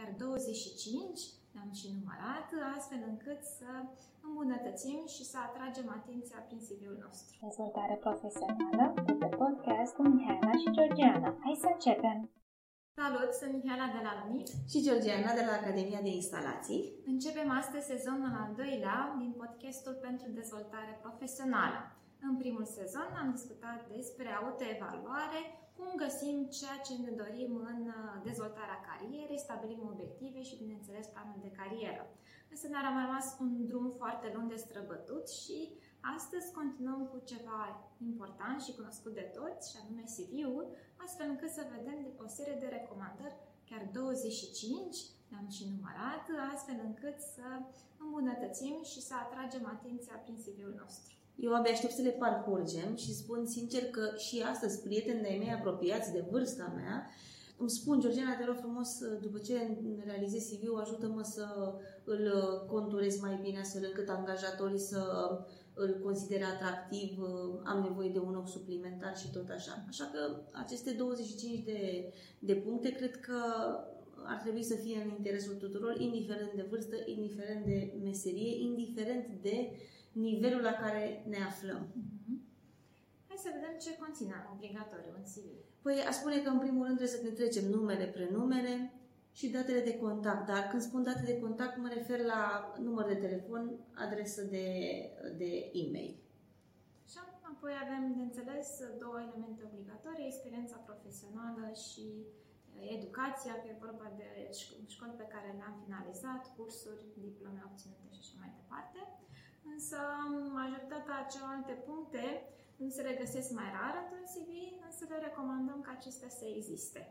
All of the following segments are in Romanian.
chiar 25, le-am și numărat, astfel încât să îmbunătățim și să atragem atenția prin CV-ul nostru. Dezvoltare profesională de pe podcast cu Mihaela și Georgiana. Hai să începem! Salut, sunt Mihaela de la Lumit și Georgiana de la Academia de Instalații. Începem astăzi sezonul al doilea din podcastul pentru dezvoltare profesională. În primul sezon am discutat despre autoevaluare, cum găsim ceea ce ne dorim în uh, dezvoltarea carierei, stabilim obiective și, bineînțeles, planul de carieră. Însă ne-a rămas un drum foarte lung de străbătut și astăzi continuăm cu ceva important și cunoscut de toți, și anume CV-ul, astfel încât să vedem o serie de recomandări, chiar 25, le-am și numărat, astfel încât să îmbunătățim și să atragem atenția prin CV-ul nostru. Eu abia aștept să le parcurgem și spun sincer că și astăzi prieteni de mei apropiați de vârsta mea îmi spun, Georgiana, te rog frumos, după ce realizezi CV-ul, ajută-mă să îl conturez mai bine, astfel încât angajatorii să îl considere atractiv, am nevoie de un ochi suplimentar și tot așa. Așa că aceste 25 de, de puncte cred că ar trebui să fie în interesul tuturor, indiferent de vârstă, indiferent de meserie, indiferent de uh, nivelul la care ne aflăm. Mm-hmm. Hai să vedem ce conține obligatoriu în CV. Păi aș spune că în primul rând trebuie să ne trecem numele, prenumere și datele de contact. Dar când spun date de contact mă refer la număr de telefon, adresă de, de e-mail. Și apoi avem de înțeles două elemente obligatorii, experiența profesională și educația, că e vorba de școli pe care le-am finalizat, cursuri, diplome obținute și așa mai departe însă majoritatea celelalte puncte nu se regăsesc mai rar într-un CV, însă le recomandăm ca acestea să existe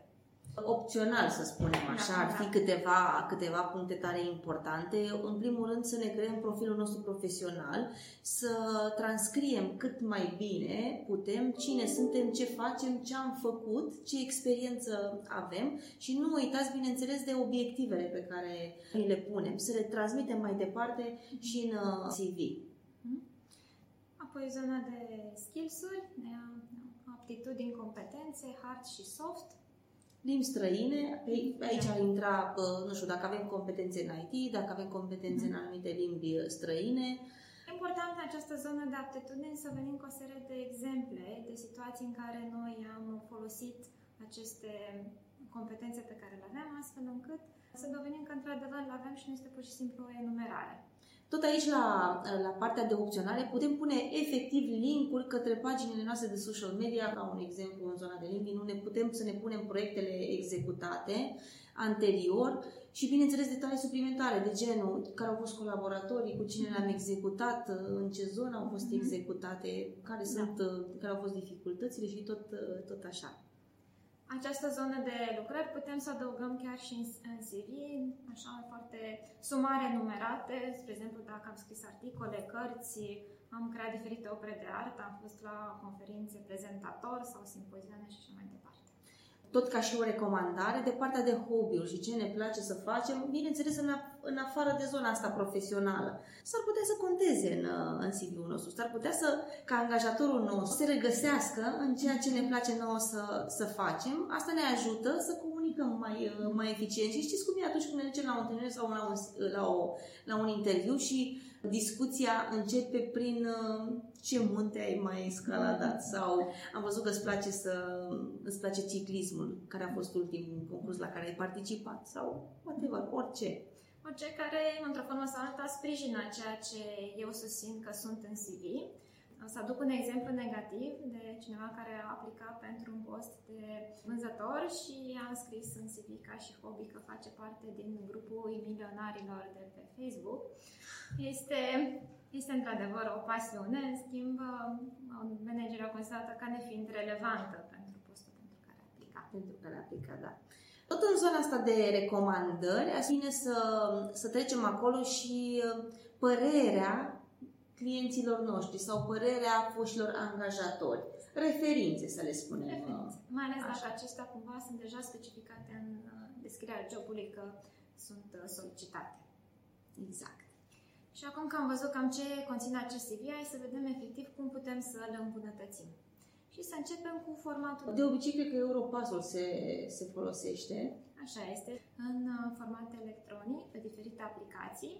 opțional, să spunem așa, ar fi câteva, câteva puncte tare importante. În primul rând să ne creăm profilul nostru profesional, să transcriem cât mai bine putem cine suntem, ce facem, ce am făcut, ce experiență avem și nu uitați, bineînțeles, de obiectivele pe care le punem, să le transmitem mai departe și în uh, CV. Mhm. Apoi zona de skills-uri, aptitudini, competențe, hard și soft, limbi străine, aici ar intra, nu știu, dacă avem competențe în IT, dacă avem competențe în anumite limbi uh, străine. Important în această zonă de aptitudini să venim cu o serie de exemple de situații în care noi am folosit aceste competențe pe care le avem, astfel încât să dovedim că într-adevăr le avem și nu este pur și simplu o enumerare. Tot aici, la, la partea de opționare, putem pune efectiv linkuri către paginile noastre de social media, ca un exemplu în zona de LinkedIn, unde putem să ne punem proiectele executate anterior și, bineînțeles, detalii suplimentare de genul care au fost colaboratorii, cu cine le-am executat, în ce zonă au fost mhm. executate, care, da. sunt, care au fost dificultățile și tot, tot așa această zonă de lucrări putem să adăugăm chiar și în CV, așa foarte sumare numerate, spre exemplu dacă am scris articole, cărți, am creat diferite opere de artă, am fost la conferințe prezentator sau simpozioane și așa mai departe tot ca și o recomandare de partea de hobby-uri și ce ne place să facem, bineînțeles în, în afară de zona asta profesională. S-ar putea să conteze în, în CV-ul nostru, s-ar putea să, ca angajatorul nostru, să se regăsească în ceea ce ne place nouă să, să facem. Asta ne ajută să comunicăm mai, mai eficient. Și știți cum e atunci când ne ducem la o întâlnire sau la un, la, o, la un interviu și discuția începe prin ce munte ai mai escaladat sau am văzut că îți place, să, îți place ciclismul, care a fost ultimul concurs la care ai participat sau whatever, orice. Orice care, într-o formă sau alta, sprijină ceea ce eu susțin că sunt în CV. O să aduc un exemplu negativ de cineva care a aplicat pentru un post de vânzător și a scris în CV ca și hobby că face parte din grupul milionarilor de pe Facebook. Este este într-adevăr o pasiune, în schimb, managerul a considerat ca nefiind relevantă pentru postul pentru care a aplicat. Pentru care a aplicat, da. Tot în zona asta de recomandări, aș bine să, să trecem acolo și uh, părerea clienților noștri sau părerea foștilor angajatori. Referințe, să le spunem. Referințe. Mai ales Așa. dacă acestea cumva sunt deja specificate în uh, descrierea jobului că sunt uh, solicitate. Exact. Și acum că am văzut cam ce conține acest CV, hai să vedem efectiv cum putem să le îmbunătățim. Și să începem cu formatul. De obicei, cred că Europasul se, se folosește. Așa este. În uh, format electronic pe diferite aplicații.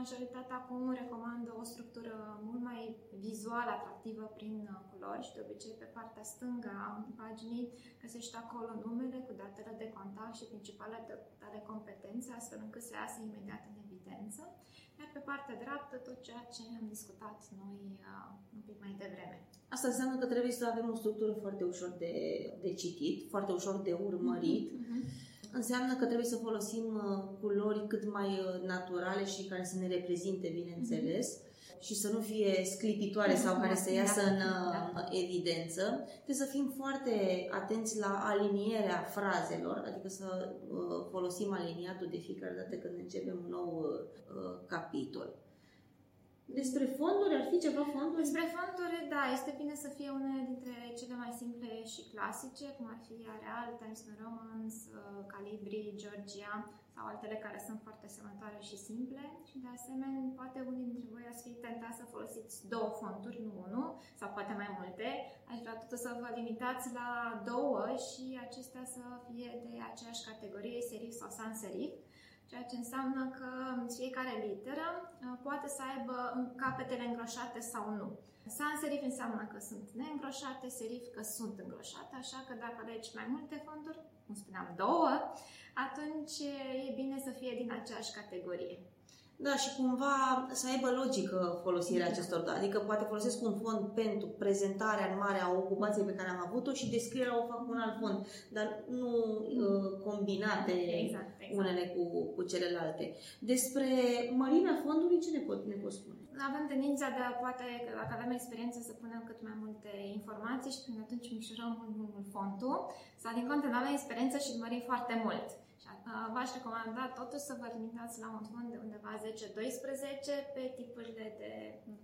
Majoritatea acum recomandă o structură mult mai vizual atractivă prin uh, culori și de obicei pe partea stângă a paginii găsești acolo numele cu datele de contact și principalele tale competențe, astfel încât să iasă imediat în evidență. Iar pe partea dreaptă tot ceea ce am discutat noi uh, un pic mai devreme. Asta înseamnă că trebuie să avem o structură foarte ușor de, de citit, foarte ușor de urmărit. Mm-hmm. Înseamnă că trebuie să folosim uh, culori cât mai uh, naturale și care să ne reprezinte, bineînțeles, mm-hmm. și să nu fie sclipitoare sau care să iasă Da, în da. uh, evidență. Trebuie să fim foarte atenți la alinierea frazelor, adică să uh, folosim aliniatul de fiecare dată când începem un nou uh, uh, capitol. Despre fonduri, ar fi ceva fonduri? Despre fonduri, da, este bine să fie unele dintre cele mai simple și clasice, cum ar fi Areal, Times New Romans, uh, Calibri, Georgia sau altele care sunt foarte asemănătoare și simple. Și de asemenea, poate unii dintre voi ați fi tentați să folosiți două fonturi, nu unul, sau poate mai multe. Aș vrea totuși să vă limitați la două și acestea să fie de aceeași categorie, serif sau sans serif ceea ce înseamnă că fiecare literă uh, poate să aibă capetele îngroșate sau nu. Sans serif înseamnă că sunt neîngroșate, serif că sunt îngroșate, așa că dacă alegi mai multe fonduri, cum spuneam două, atunci e bine să fie din aceeași categorie. Da, și cumva să aibă logică folosirea acestor, adică poate folosesc un fond pentru prezentarea în mare a ocupației pe care am avut-o și descrierea o fac cu un alt fond, dar nu uh, combinate Exact, exact. unele cu, cu celelalte. Despre mărimea fondului, ce ne, pot, ne pot spune? Avem tendința de a, poate, că dacă avem experiență, să punem cât mai multe informații și prin atunci micșorăm mult, mult, mult fontul. Sau din contră, nu avem experiență și îl mărim foarte mult. Și uh, v-aș recomanda totuși să vă limitați la un fond de undeva 10-12 pe tipurile de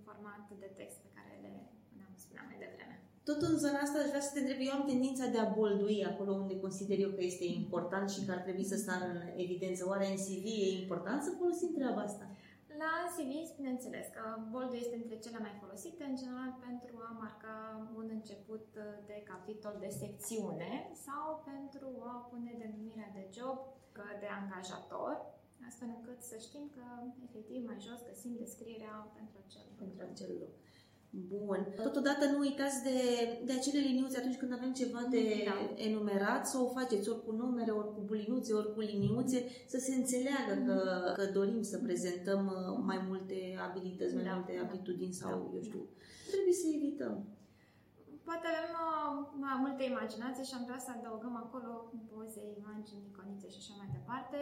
format de text pe care le spuneam, spuneam mai devreme. Tot în zona asta aș vrea să te întreb, eu am tendința de a boldui acolo unde consider eu că este important și că ar trebui să sară în evidență. Oare în CV e important să folosim treaba asta? La CV, bineînțeles că boldul este între cele mai folosite, în general pentru a marca un început de capitol de secțiune sau pentru a pune denumirea de job de angajator, astfel încât să știm că efectiv mai jos găsim descrierea pentru acel Pentru acel loc. Bun. Totodată nu uitați de, de acele liniuțe atunci când avem ceva de Da. enumerat, să o faceți ori cu numere, ori cu bulinuțe, ori cu liniuțe, să se înțeleagă că, că dorim să prezentăm uh, mai multe abilități, mai Da. multe aptitudini sau, Da. eu știu, trebuie să evităm. Poate avem uh, mai multe imaginație și am vrea să adăugăm acolo poze, imagini, iconițe și așa mai departe.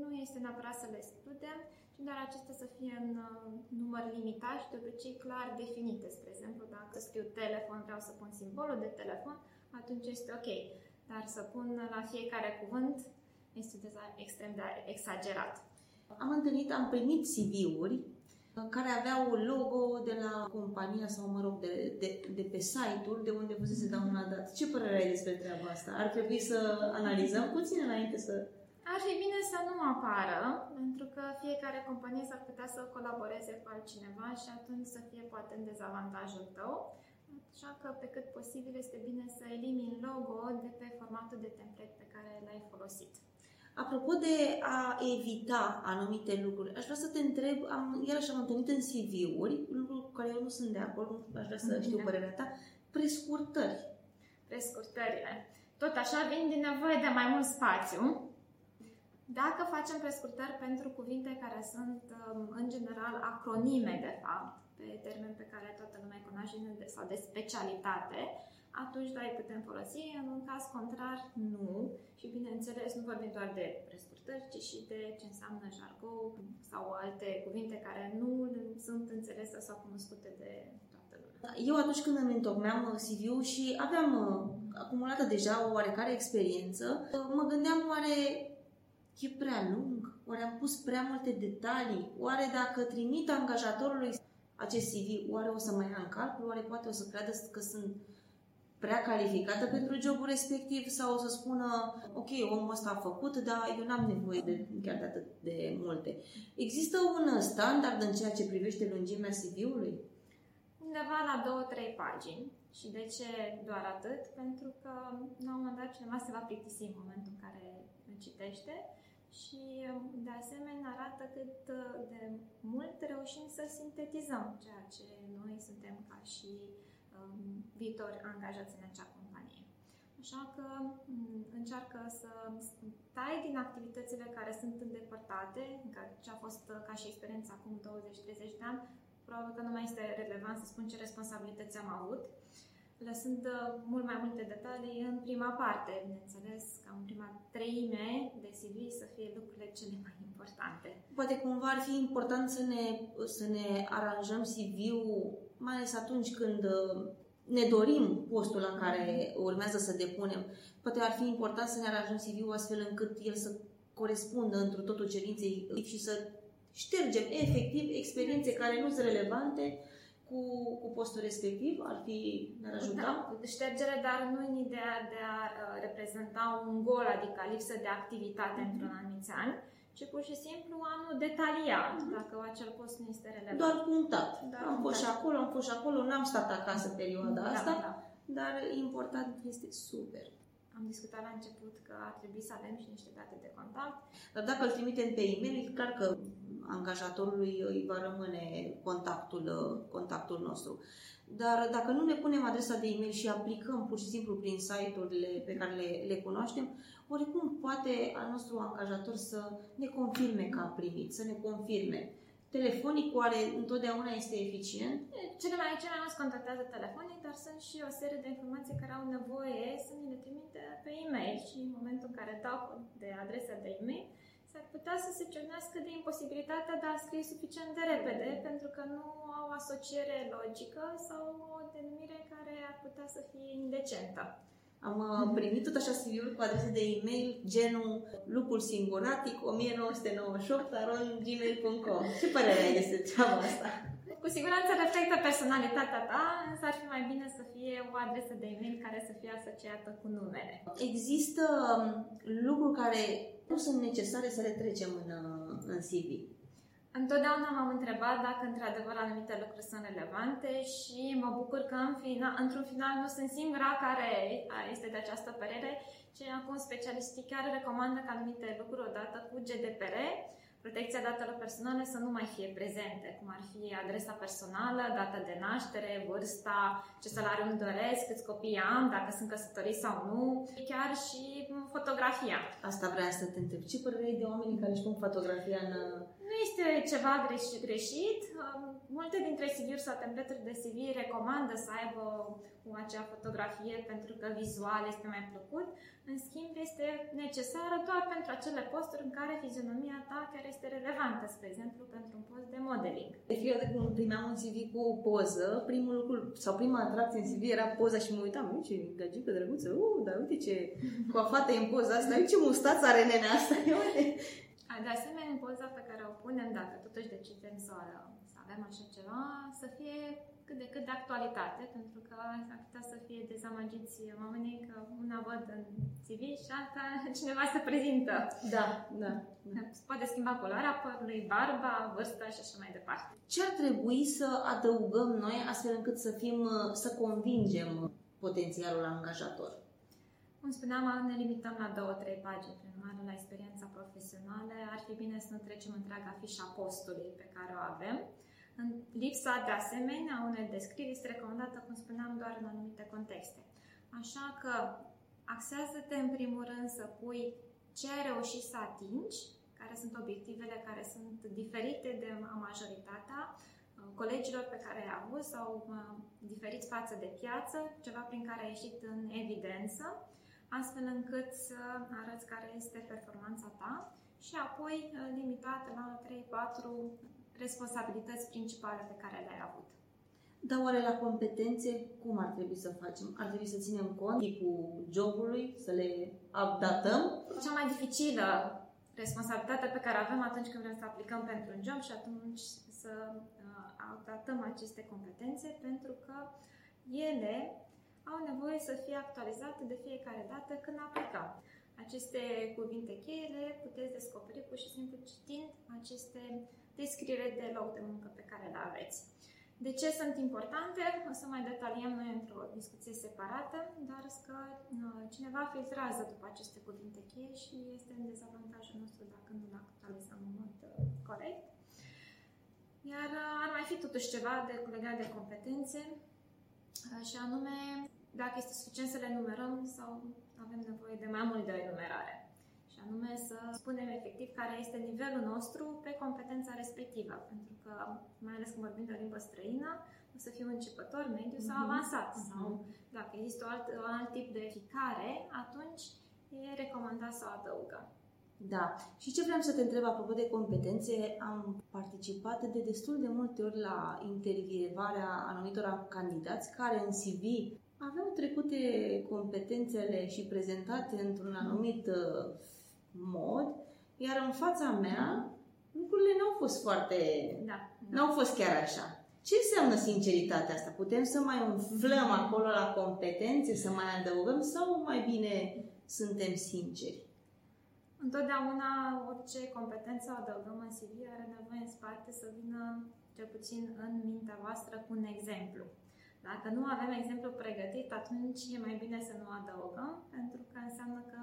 Nu este neapărat să le studem, ci doar acestea să fie în uh, număr limitat și de obicei clar definite. Spre exemplu, dacă scriu telefon, vreau să pun simbolul de telefon, atunci este ok. Dar să pun la fiecare cuvânt este deja extrem de exagerat. Am întâlnit, am primit CV-uri care aveau logo de la compania sau, mă rog, de, de, de pe site-ul de unde fusese daunat. Ce părere ai despre treaba asta? Ar trebui să analizăm puțin înainte să... Ar fi bine să nu apară, pentru că fiecare companie s-ar putea să colaboreze cu altcineva și atunci să fie poate în dezavantajul tău. Așa că pe cât posibil este bine să elimini logo de pe formatul de template pe care l-ai folosit. Apropo de a evita anumite lucruri, aș vrea să te întreb, am, iarăși am întâlnit în CV-uri, lucruri cu care eu nu sunt de acord, aș vrea să știu Da. părerea ta, prescurtări. Prescurtările. Tot așa vin din nevoie de mai mult spațiu. Dacă facem prescurtări pentru cuvinte care sunt, um, în general, acronime, de fapt, pe termen pe care toată lumea îi cunoaște de- sau de specialitate, atunci da, îi putem folosi. În un caz contrar, nu. Și, bineînțeles, nu vorbim doar de prescurtări, ci și de ce înseamnă jargou sau alte cuvinte care nu sunt înțelese sau cunoscute de toată lumea. Eu atunci când îmi întocmeam uh, CV-ul și aveam uh, acumulată deja o oarecare experiență, uh, mă gândeam oare e prea lung? Oare am pus prea multe detalii? Oare dacă trimit angajatorului acest CV, oare o să mai ia în calcul? Oare poate o să creadă că sunt prea calificată pentru jobul respectiv sau o să spună ok, omul ăsta a făcut, dar eu n-am nevoie de chiar de atât de multe. Există un standard în ceea ce privește lungimea CV-ului? Undeva la 2-3 pagini. Și de ce doar atât? Pentru că la un moment dat cineva se va plictisi în momentul în care îl citește și asemenea arată cât uh, de mult reușim să sintetizăm ceea ce noi suntem ca și um, viitori angajați în acea companie. Așa că um, încearcă să tai din activitățile care sunt îndepărtate, ce a fost uh, ca și experiența acum 20-30 de ani, probabil că nu mai este relevant să spun ce responsabilități am avut, lăsând uh, mult mai multe detalii în prima parte, bineînțeles, ca în prima treime de CV să fie lucrurile cele mai importante. Poate cumva ar fi important să ne, să ne aranjăm CV-ul, mai ales atunci când uh, ne dorim postul la care urmează să depunem. Poate ar fi important să ne aranjăm CV-ul astfel încât el să corespundă într totul cerinței și să ștergem efectiv experiențe care nu sunt relevante cu, cu postul respectiv? Ar fi, ne-ar ajuta? Da, ștergere, dar nu în ideea de a uh, reprezenta un gol, adică lipsă de activitate mm-hmm. într-un anumit an, ci pur și simplu anul detaliat, mm-hmm. dacă acel post nu este relevant. Doar punctat. Da, am fost și acolo, am fost și acolo, n-am stat acasă perioada da, asta, da. dar important este super. Am discutat la început că ar trebui să avem și niște date de contact. Dar dacă îl trimitem pe e-mail, e clar că angajatorului îi va rămâne contactul, contactul nostru. Dar dacă nu ne punem adresa de e-mail și aplicăm pur și simplu prin site-urile pe care le, le cunoaștem, oricum poate al nostru angajator să ne confirme că a primit, să ne confirme. Telefonic oare întotdeauna este eficient? Cele mai, cele mai mulți contactează telefonic, dar sunt și o serie de informații care au nevoie să ne le trimite pe e-mail și în momentul în care dau de adresa de e-mail, s-ar putea să se cernească de imposibilitatea de a scrie suficient de repede, pentru că nu au asociere logică sau o denumire care ar putea să fie indecentă. Am uh, primit tot așa cv cu adrese de e-mail genul lucrul singuratic 1998 gmail.com. Ce părere ai despre treaba asta? Cu siguranță reflectă personalitatea ta, însă ar fi mai bine să fie o adresă de e-mail care să fie asociată cu numele. Există um, lucruri care nu sunt necesare să le trecem în, uh, în CV. Întotdeauna m-am întrebat dacă într-adevăr anumite lucruri sunt relevante și mă bucur că în final, într-un final nu sunt singura care este de această părere, ci acum specialistii chiar recomandă că anumite lucruri odată cu GDPR protecția datelor personale să nu mai fie prezente, cum ar fi adresa personală, data de naștere, vârsta, ce salariu îmi doresc, câți copii am, dacă sunt căsătorit sau nu, chiar și fotografia. Asta vreau să te întreb. Ce părere de oamenii care își pun fotografia în... Nu este ceva greșit. Multe dintre CV-uri sau template de CV recomandă să aibă cu acea fotografie pentru că vizual este mai plăcut. În schimb, este necesară doar pentru acele posturi în care fizionomia ta chiar este relevantă, spre exemplu, pentru un post de modeling. De fiecare dată când primeam un CV cu o poză, primul lucru sau prima atracție în CV era poza și mă uitam, uite ce gagică drăguță, uh, dar uite ce coafată e în poza asta, uite ce mustață are nenea asta. De asemenea, în poza pe care o punem, dacă totuși decidem să, să avem așa ceva, să fie cât de cât de actualitate, pentru că ar putea să fie dezamăgiți oamenii că una văd în CV și alta cineva se prezintă. Da, da. da. Se poate schimba culoarea părului, barba, vârsta și așa mai departe. Ce ar trebui să adăugăm noi astfel încât să fim, să convingem potențialul angajator? Cum spuneam, ne limităm la două, trei pagini, prin urmare, la experiența profesională. Ar fi bine să nu trecem întreaga fișa postului pe care o avem în lipsa, de asemenea, unei descrieri este recomandată, cum spuneam, doar în anumite contexte. Așa că axează-te în primul rând să pui ce ai reușit să atingi, care sunt obiectivele care sunt diferite de majoritatea uh, colegilor pe care ai avut sau uh, diferiți față de piață, ceva prin care ai ieșit în evidență, astfel încât să arăți care este performanța ta și apoi uh, limitat la 3-4 responsabilități principale pe care le-ai avut. Dar oare la competențe cum ar trebui să facem? Ar trebui să ținem cont tipul jobului, să le updatăm? Cea mai dificilă responsabilitate pe care avem atunci când vrem să aplicăm pentru un job și atunci să uh, updatăm aceste competențe pentru că ele au nevoie să fie actualizate de fiecare dată când aplicăm. Aceste cuvinte cheie le puteți descoperi pur și simplu citind aceste descriere de loc de muncă pe care le aveți. De ce sunt importante? O să mai detaliem noi într-o discuție separată, dar că cineva filtrează după aceste cuvinte cheie și este în dezavantajul nostru dacă nu le actualizăm în Iar uh, ar mai fi totuși ceva de legat de competențe, uh, și anume dacă este suficient să le numerăm sau avem nevoie de mai mult de enumerare. Și anume să spunem efectiv care este nivelul nostru pe competența respectivă. Pentru că, mai ales când vorbim de o limbă străină, o să fie un începător, mediu sau Mhm. avansat. Mhm. Sau dacă există un alt, un alt tip de ficare, atunci e recomandat să o adăugăm. Da. Și ce vreau să te întreb apropo de competențe, am participat de destul de multe ori la intervievarea anumitor candidați care în CV aveau trecute competențele și prezentate într-un anumit uh, mod, iar în fața mea lucrurile n-au fost foarte... Da. n-au fost chiar așa. Ce înseamnă sinceritatea asta? Putem să mai umflăm acolo la competențe, să mai adăugăm sau mai bine suntem sinceri? Întotdeauna orice competență o adăugăm în CV are nevoie în spate să vină cel puțin în mintea voastră cu un exemplu. Dacă nu avem exemplu pregătit, atunci e mai bine să nu adăugăm, pentru că înseamnă că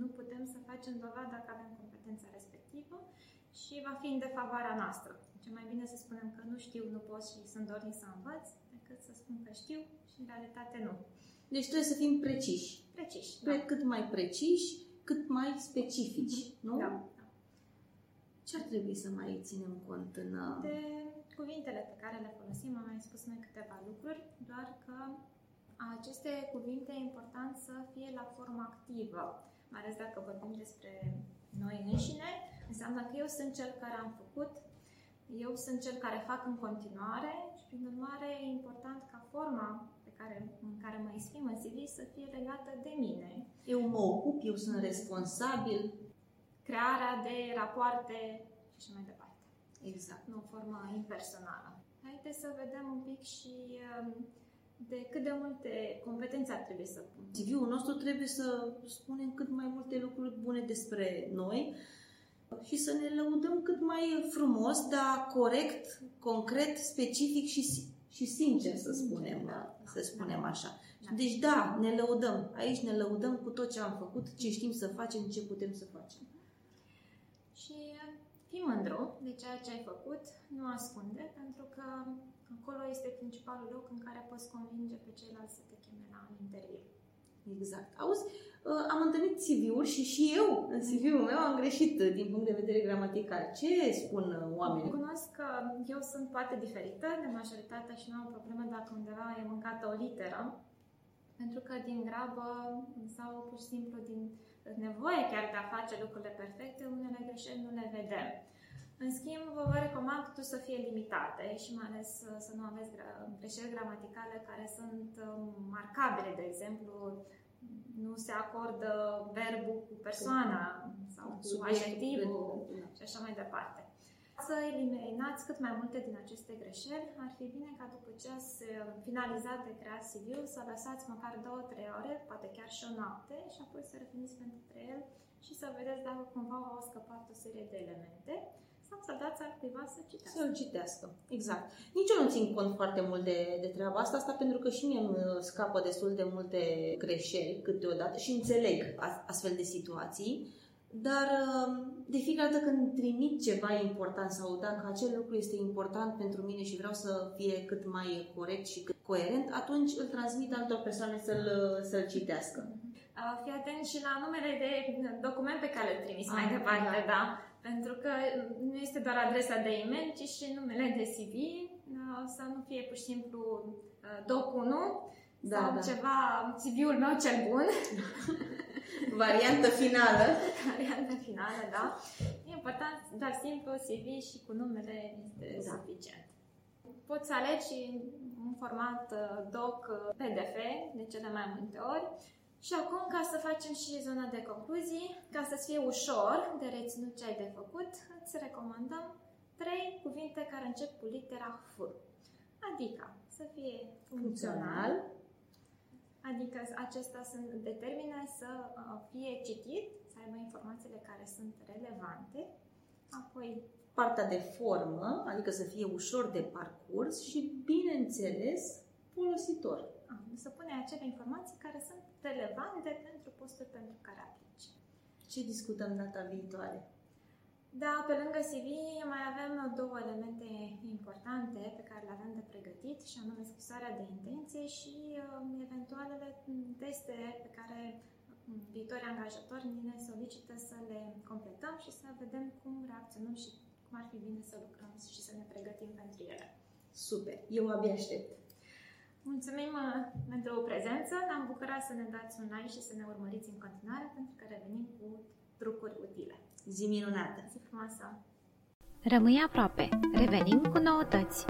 nu putem să facem dovadă că avem competența respectivă și va fi în defavoarea noastră. Deci e mai bine să spunem că nu știu, nu pot și sunt dornic să învăț, decât să spun că știu și în realitate nu. Deci trebuie să fim preciși. Preciși. Pre- cât mai preciși, cât mai specifici, nu? Da. da. Ce ar trebui să mai ținem cont în... uh, De cuvintele pe care le folosim, am mai spus noi câteva lucruri, doar că aceste cuvinte e important să fie la formă activă, mai ales dacă vorbim despre noi înșine, înseamnă că eu sunt cel care am făcut, eu sunt cel care fac în continuare și, prin urmare, e important ca forma pe care, în care mă exprim în CV să fie legată de mine. Eu mă ocup, eu sunt responsabil. Crearea de rapoarte și așa mai departe. Exact. nu o formă impersonală. Haideți să vedem un pic și um, de cât de multe competențe ar trebui să pun. CV-ul nostru trebuie să spunem cât mai multe lucruri bune despre noi și să ne lăudăm cât mai frumos, dar corect, concret, specific și, și sincer, să spunem, Da, să spunem așa. Da. Deci da, ne lăudăm. Aici ne lăudăm cu tot ce am făcut, ce știm să facem, ce putem să facem. Și uh, fii mândru de ceea ce ai făcut, nu ascunde, pentru că acolo este principalul loc în care poți convinge pe ceilalți să te cheme la un interviu. Exact. Auzi, uh, am întâlnit CV-uri și și eu, în CV-ul meu, am greșit uh, din punct de vedere gramatical. Ce spun uh, oamenii? Cunosc că eu sunt poate diferită de majoritatea și nu am probleme dacă undeva e mâncată o literă, pentru că din grabă sau pur și simplu din nevoie chiar de a face lucrurile perfecte, unele greșeli nu le vedem. În schimb, vă recomand totuși să fie limitate și mai ales uh, să nu aveți gra- greșeli gramaticale care sunt um, marcabile, de exemplu, nu se acordă verbul cu persoana sau cu Subiectul, adjectivul da. și așa mai departe. Să eliminați cât mai multe din aceste greșeli, ar fi bine ca după ce ați uh, finalizat de creat CV-ul să lăsați măcar 2-3 ore, poate chiar și o noapte și apoi să reveniți pentru el și să vedeți dacă cumva v-au scăpat o serie de elemente sau să dați altcuiva să citească. Să-l citească. Exact. Nici eu nu țin cont foarte mult de, de treaba asta, asta pentru că și mie îmi uh, scapă destul de multe greșeli câteodată și înțeleg a- astfel de situații, dar uh, de fiecare dată când trimit ceva important sau dacă acel lucru este important pentru mine și vreau să fie cât mai corect și cât coerent, atunci îl transmit altor persoane să-l, uh, să-l citească. Uh, Fii atent și la numele de document pe care îl trimis mai Ah, departe, da. da. Pentru că nu este doar adresa de e-mail, ci și numele de CV, uh, să nu fie pur și simplu uh, doc1 Da, sau da. ceva CV-ul meu cel bun, Variantă finală. varianta finală, da. E important, doar simplu CV și cu numele este Da. suficient. Poți să alegi și un format uh, doc uh, PDF de cele mai multe ori și acum, ca să facem și zona de concluzii, ca să-ți fie ușor de reținut ce ai de făcut, îți recomandăm trei cuvinte care încep cu litera F. Adică să fie funcțional, adică acesta sunt, determină să uh, fie citit, să aibă informațiile care sunt relevante, apoi Partea de formă, adică să fie ușor de parcurs și, bineînțeles, folositor. a, să pune acele informații care sunt relevante pentru postul pentru care aplici. Ce discutăm data viitoare? Da, pe lângă CV mai avem două elemente importante pe care le avem de pregătit, și anume scrisoarea de intenție și uh, eventualele teste pe care um, viitorii angajatori ne solicită să le completăm și să vedem cum reacționăm și cum ar fi bine să lucrăm și să ne pregătim pentru ele. Super, eu abia aștept. Mulțumim uh, pentru prezență, ne-am bucurat să ne dați un like și să ne urmăriți în continuare pentru că revenim cu trucuri utile. Zi minunată! Zi frumoasă! Rămâi aproape. Revenim cu noutăți.